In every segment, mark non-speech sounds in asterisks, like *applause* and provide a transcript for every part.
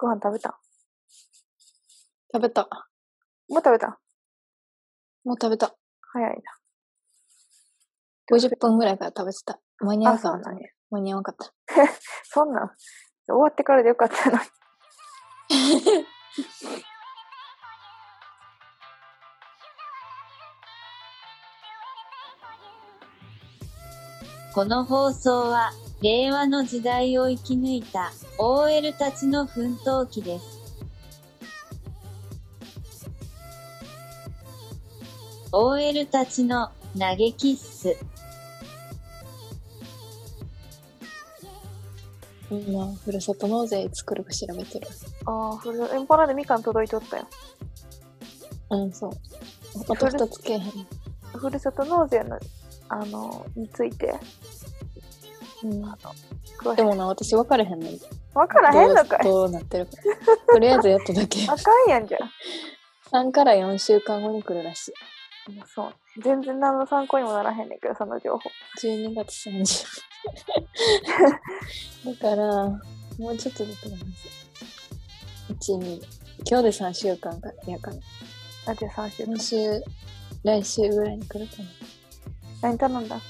ご飯食べた？食べた。もう食べた？もう食べた。早いな。50分ぐらいから食べてた。間に合うかな間に合わなかった。*laughs* そんなん、終わってからでよかったのに。*laughs* この放送は令和の時代を生き抜いた OL たちの奮闘記です。OL たちの投げキッス。今、ふるさと納税作るか調べてる。ああ、フル、エンパラでみかん届いとったよ。うん、そう。あと2つけえへん。ふるさと納税の、あの、について、うん。でもな、私分かれへんねん。わからへんのかいどうどうなってるか。とりあえずやっただけ。あかんやんじゃん。3から4週間後に来るらしい。もうそう。全然何の参考にもならへんねんけど、その情報。12月30。だから、もうちょっとだと思います。1、2。今日で3週間かやから。あ、じゃあ3週間今。週、来週ぐらいに来るかな。何頼んだ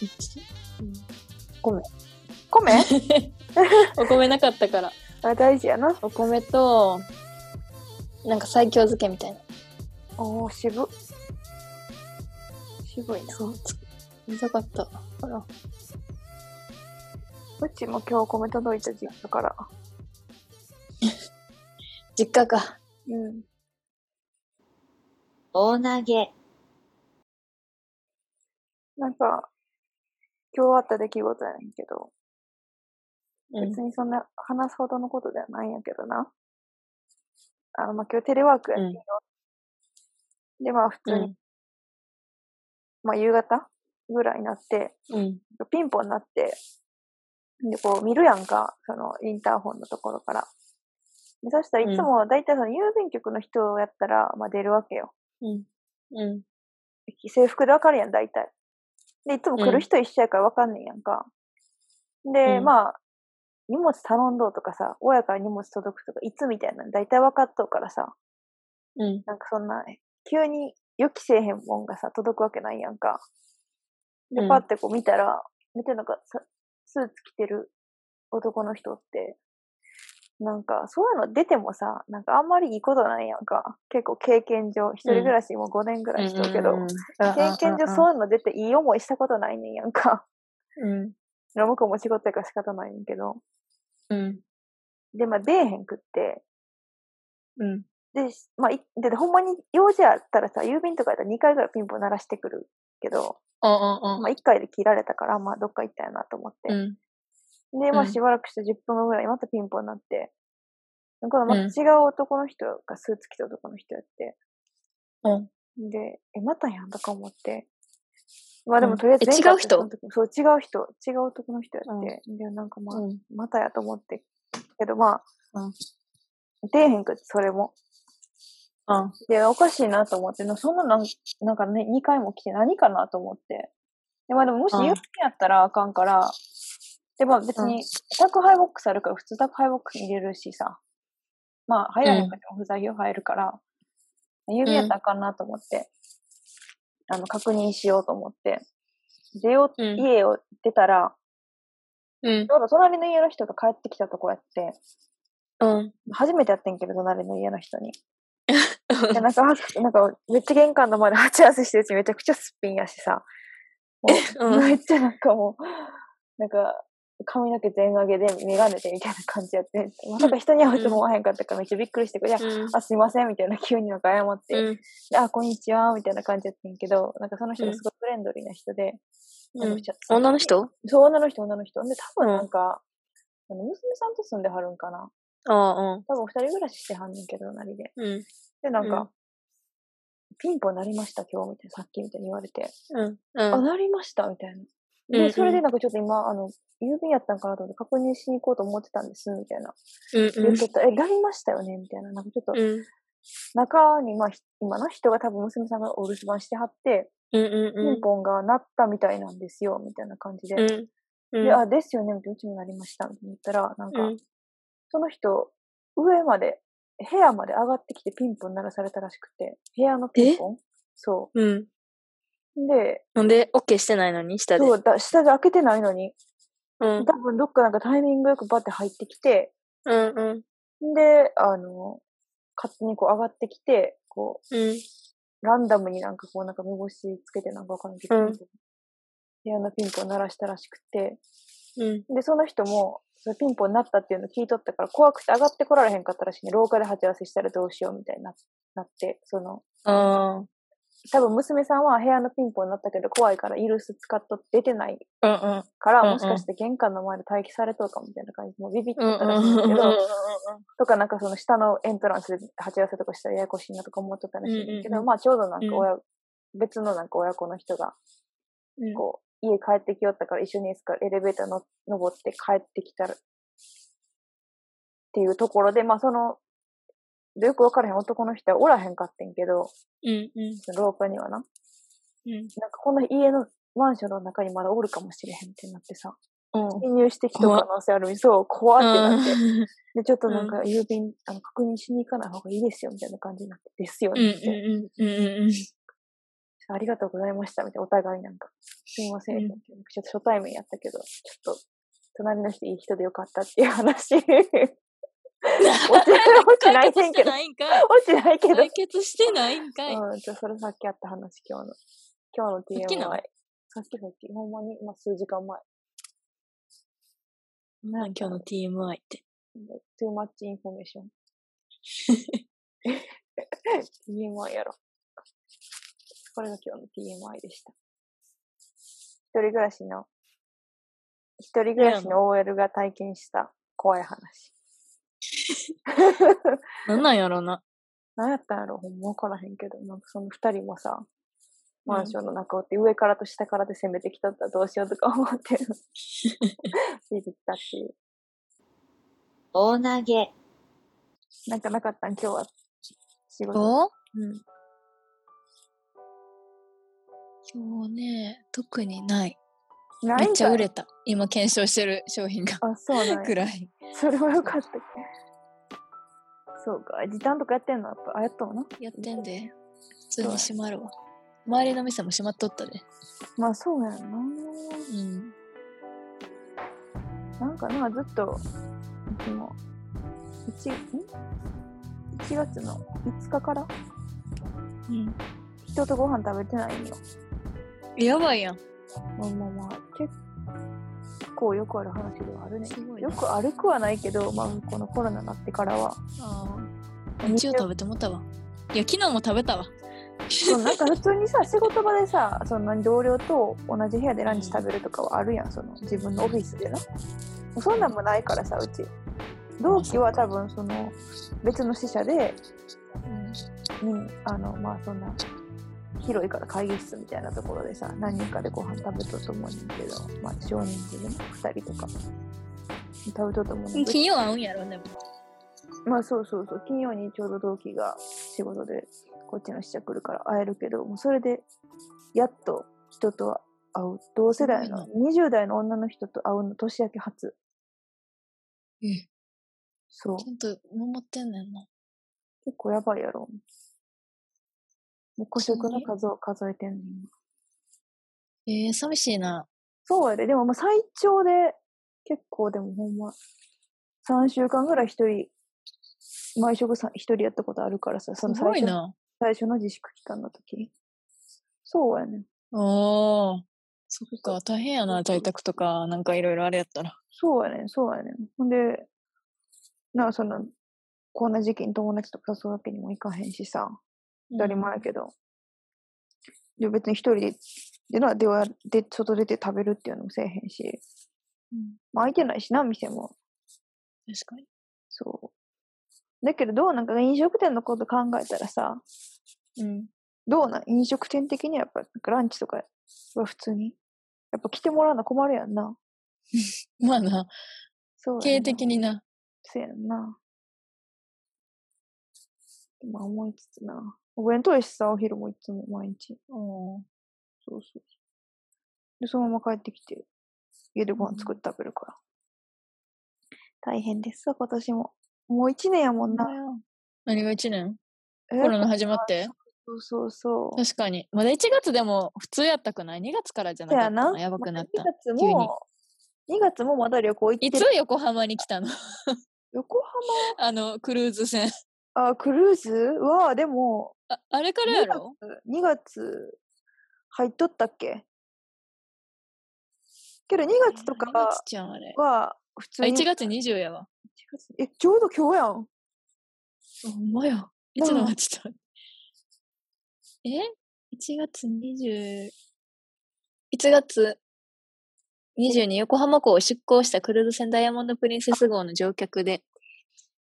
？1、うん、米。米 *laughs* *laughs* お米なかったから。あ、大事やな。お米と、なんか最強漬けみたいな。おー、渋。渋いな。そう、つうざかった。ほら。うちも今日米届いた実家から。*laughs* 実家か。うん。大投げ。なんか、今日あった出来事やねんけど、うん別。にそんな話すほどのことではないんやけどな。あの、まあ、今日テレワークやってんよ。で、まあ普通に、うん。まあ夕方ぐらいになって、うん。ピンポンになって、で、こう見るやんか、そのインターホンのところから。でそしたらいつも大体その郵便局の人やったら、まあ出るわけよ。うん。うん。制服でわかるやん、大体。で、いつも来る人一緒やからわかんねんやんか。で、うんまあ、荷物頼んどうとかさ、親から荷物届くとか、いつみたいなの大体わかっとうからさ、うん。なんかそんな、急に予期せえへんもんがさ、届くわけないやんか。で、うんパってこう見たら、見てなんかさ、スーツ着てる男の人って、なんか、そういうの出てもさ、なんかあんまりいいことないやんか。結構経験上、一人暮らしも5年ぐらいしとるけど、経験上そういうの出ていい思いしたことないねんやんか。うん。向こうも仕事やから仕方ないねんけど。うん。で、まあ出えへんくって。うん。で、まあ、いで、ほんまに用事あったらさ、郵便とかやったら2回ぐらいピンポン鳴らしてくるけど、うんうんまあ1回で切られたから、まあどっか行ったよなと思って。うん。で、まあうんしばらくして10分後ぐらいにまたピンポンになって、このまたうん違う男の人がスーツ着た男の人やって、うん。で、え、またやんとか思って。まあでうん。もとりあえず違う人？そう、違う人、違う男の人やって、で、なんかまあ、うん。またやと思って、けどまあ、うん。出えへんくって、それも。うん。で、おかしいなと思って、なそんななんなんかね、2回も来て何かなと思って。で、まあでももしうん。郵便やったらあかんから、で、まあ別に、宅配ボックスあるから普通宅配ボックスに入れるしさ、まあ入らへんくても不在票入るから、郵便やったらあかんなと思って、あの、確認しようと思って、出よう、うん家を出たら、うん。ちょうど隣の家の人が帰ってきたとこやって、うん。初めてやってんけど、隣の家の人に。*laughs* で、なんか、はなんか、めっちゃ玄関の前で鉢合わせしてるうちにめちゃくちゃすっぴんやしさ、もう、*laughs* うんめっちゃなんかもう、なんか、髪の毛全上げで、メガネでみたいな感じやって、まさか人に会うと思わへんかったからめっちゃびっくりして、いや、あ、すいません、みたいな、急になんか謝って、うん。であ、こんにちは、みたいな感じやってんけど、なんかその人がすごいフレンドリーな人で、なん女の人？そう、女の人、女の人。で、多分なんか、あの娘さんと住んではるんかな。ああ、うん。多分二人暮らししてはんねんけど、なりで。うん。で、なんか、うんピンポン鳴りました、今日、みたいな、さっきみたいに言われて、うん。あ、鳴りました、みたいな。うんで、うんそれでなんかちょっと今、あの、郵便やったんかなと思って確認しに行こうと思ってたんです、みたいな。うん。言ってた、え、鳴りましたよねみたいな。なんかちょっと、うん。中に、まあ、ひ今な、人が多分娘さんがお留守番してはって、うん。うん。ピンポンが鳴ったみたいなんですよ、みたいな感じで。うん。うん。で、あ、ですよね、みたいなうちも鳴りました、みたいな言ったら、なんか、うんその人、上まで、部屋まで上がってきてピンポン鳴らされたらしくて、部屋のピンポン？そうん。う。で、なんで、オッケーしてないのに下で。そうだ、下で開けてないのに、うん。多分どっかなんかタイミングよくバッて入ってきて、うんうん。で、あの、勝手にこう上がってきて、こうん。う、ランダムになんかこうなんか目星つけてなんかわかんないけど、うん部屋のピンポン鳴らしたらしくて、うん。で、その人も、それピンポン鳴ったっていうの聞いとったから、怖くて上がってこられへんかったらしいね。廊下で鉢合わせしたらどうしようみたいにななって、その、あ多分娘さんは部屋のピンポン鳴ったけど怖いからイルス使っとって出てないあ。うんうん。から、うんうんもしかして玄関の前で待機されとるかもみたいな感じで、もうビビってうんたらしいんだけど、うんとかなんかその下のエントランスで鉢合わせとかしたらややこしいなとか思っとったらしいんだけど、うんうんうんまあちょうどなんか親、別のなんか親子の人が、うん。こう、家帰ってきよったから一緒にエスカエレベーターの登って帰ってきたら、っていうところで、まあその、よくわからへん男の人はおらへんかってんけど、うんうん。その廊下にはな。うん。なんかこの家のマンションの中にまだおるかもしれへんってなってさ、うん。侵入してきた可能性あるそう、怖ってなって。うんで、ちょっとなんか郵便、あの、確認しに行かない方がいいですよ、みたいな感じになって、ですようんねって、うんうんうんありがとうございました、みたいな、お互いなんか、すいません、うんちょっと初対面やったけど、ちょっと、隣の人いい人でよかったっていう話。落 *laughs* ち落ちないけど。落ちないけど、解決してないんかい。うん、じゃあそれさっきあった話、今日の。今日の TMI。さっきの？さっきさっき、ほんまに、まあ、数時間前。なん今日の TMI って。too much information. TMI やろ。これが今日の TMI でした。一人暮らしの、一人暮らしの OL が体験した怖い話。*laughs* なんなんやろな。何やったんやろほんま分からへんけど、なんかその二人もさ、マンションの中をって上からと下からで攻めてきたったらどうしようとか思って、*laughs* ビビったっていう。大投げ。なんかなかったん？今日は。仕事。おうん。今日ね、特にない。めっちゃ売れた。今検証してる商品が。あ、そうなくらい。それはよかった。そうか。時短とかやってんの？やっぱ、あ、やったの？な。やってんで。普通に閉まるわ。周りの店も閉まっとったで。まあそうやんな。うん。なんかな、ずっと、その、1、ん ?1 月の5日から？うん。人とご飯食べてないんよ。やばいやん。まあまあまあ、結構よくある話ではあるねよくあるくはないけど、まあこのコロナになってからは。ああ。一応食べてもったわ。いや、昨日も食べたわ。そうなんか普通にさ、仕事場でさ、その同僚と同じ部屋でランチ食べるとかはあるやん、その自分のオフィスでな。そんなんもないからさ、うち。同期は多分その別の支社で、うんあの、まあそんな、広いから会議室みたいなところでさ、何人かでご飯食べとると思うねんけど、まあ少人数でね、2人とか。食べとると思うねん金曜会うんやろ、でも。まあそうそうそう、金曜にちょうど同期が仕事でこっちの支社来るから会えるけど、もうそれでやっと人と会う。同世代のす20代の女の人と会うの年明け初。えそう。ちゃんと守ってんねんな。結構やばいやろ。もう古食の数を数えてんねん。今えー、寂しいな。そうやで。でもまあ最長で結構でもほんま3週間ぐらい一人、毎食さ一人やったことあるからさ、そのす最初ごいな。最初の自粛期間の時。そうやねん。おー。そっか、大変やな、在宅とか、なんかいろいろあれやったら。そうやねん、そうやねん。ほんで、なあ、その、こんな時期に友達とか誘うわけにもいかへんしさ、当たり前やけど。で、別に一人で、でな、では、で、外出て食べるっていうのもせえへんし、うん。まあ空いてないしな、店も。確かに。そう。だけど、どうなんか飲食店のこと考えたらさ、うん。どうなん飲食店的にはやっぱ、ランチとかは普通に、やっぱ来てもらうの困るやんな。*laughs* まあな、経営そうやんな的にな。そうやんな。まあ思いつつな。お弁当やしさ、お昼もいつも毎日。うん。そうそう。で、そのまま帰ってきて、家でご飯作って食べるから。大変ですわ、今年も。もう一年やもんな。何が1年？え？コロナ始まって？そうそうそう。確かに。まだ1月でも普通やったくない ?2 月からじゃなかったそやな。な。やばくなっまた。だ2月も、2月もまだ旅行行っている。つ横浜に来たの？*laughs* 横あの、クルーズ船。浜、あ、クルーズ？は、でも、ああれからやろ？2月？入っとったっけ？けど2月と2月かちゃんあれ。は普通あ、に。1月20やわ。え、ちょうど今日やん。ほんまや。いつなあの待ちと。え ?1 月20、1月？22横浜港を出港したクルーズ船ダイヤモンドプリンセス号の乗客で、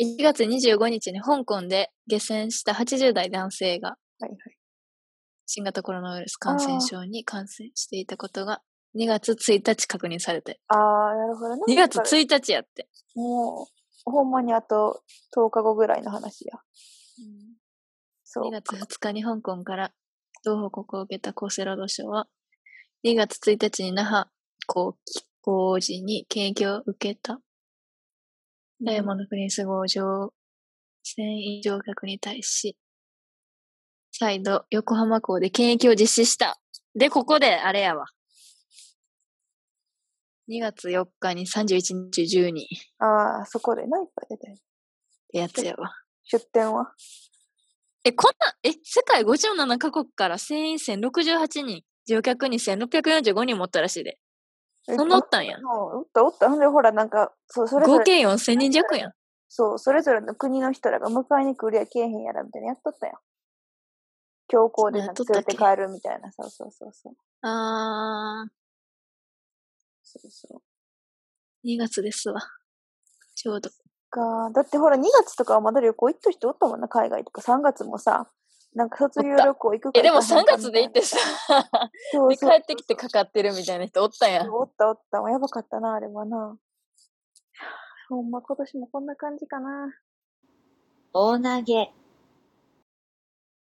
1月25日に香港で下船した80代男性がはいはい。新型コロナウイルス感染症に感染していたことが2月1日確認されて。あー、なるほどな。2月だか1日やって。らもう、ほんまにあと10日後ぐらいの話や。そう。2月2日に香港から同報告を受けた厚生労働省は、2月1日に那覇港寄港時に検疫を受けたダイヤモンドプリンス号乗船員乗客に対し、再度横浜港で検疫を実施した。で、ここであれやわ。2月4日に31日10人っああ、そこでな、いっぱい出てる。てやつやわ。出店は？え、こんな、え、世界57カ国から船員1068人、乗客に1645人持ったらしいで。えそんなおったんやうんおったおった。ほんで、ほら、なんか、そう、それぞれ、合計4000人弱やん。そう、それぞれの国の人らが迎えに来るやけえへんやらみたいなやっとったやん。強行でなんか連れて帰るみたいな、そうそうそうそう。あそうそう。ー、2月ですわ。ちょうど。か、だってほら、2月とかはまだ旅行行った人おったもんな、海外とか。3月もさ、なんか卒業旅行行くかえ、でも3行かへんか月で行ってさ、でそうそう帰ってきてかかってるみたいな人おったやん。おったおった。やばかったな、あれはな。ほんま今年もこんな感じかな。大投げ。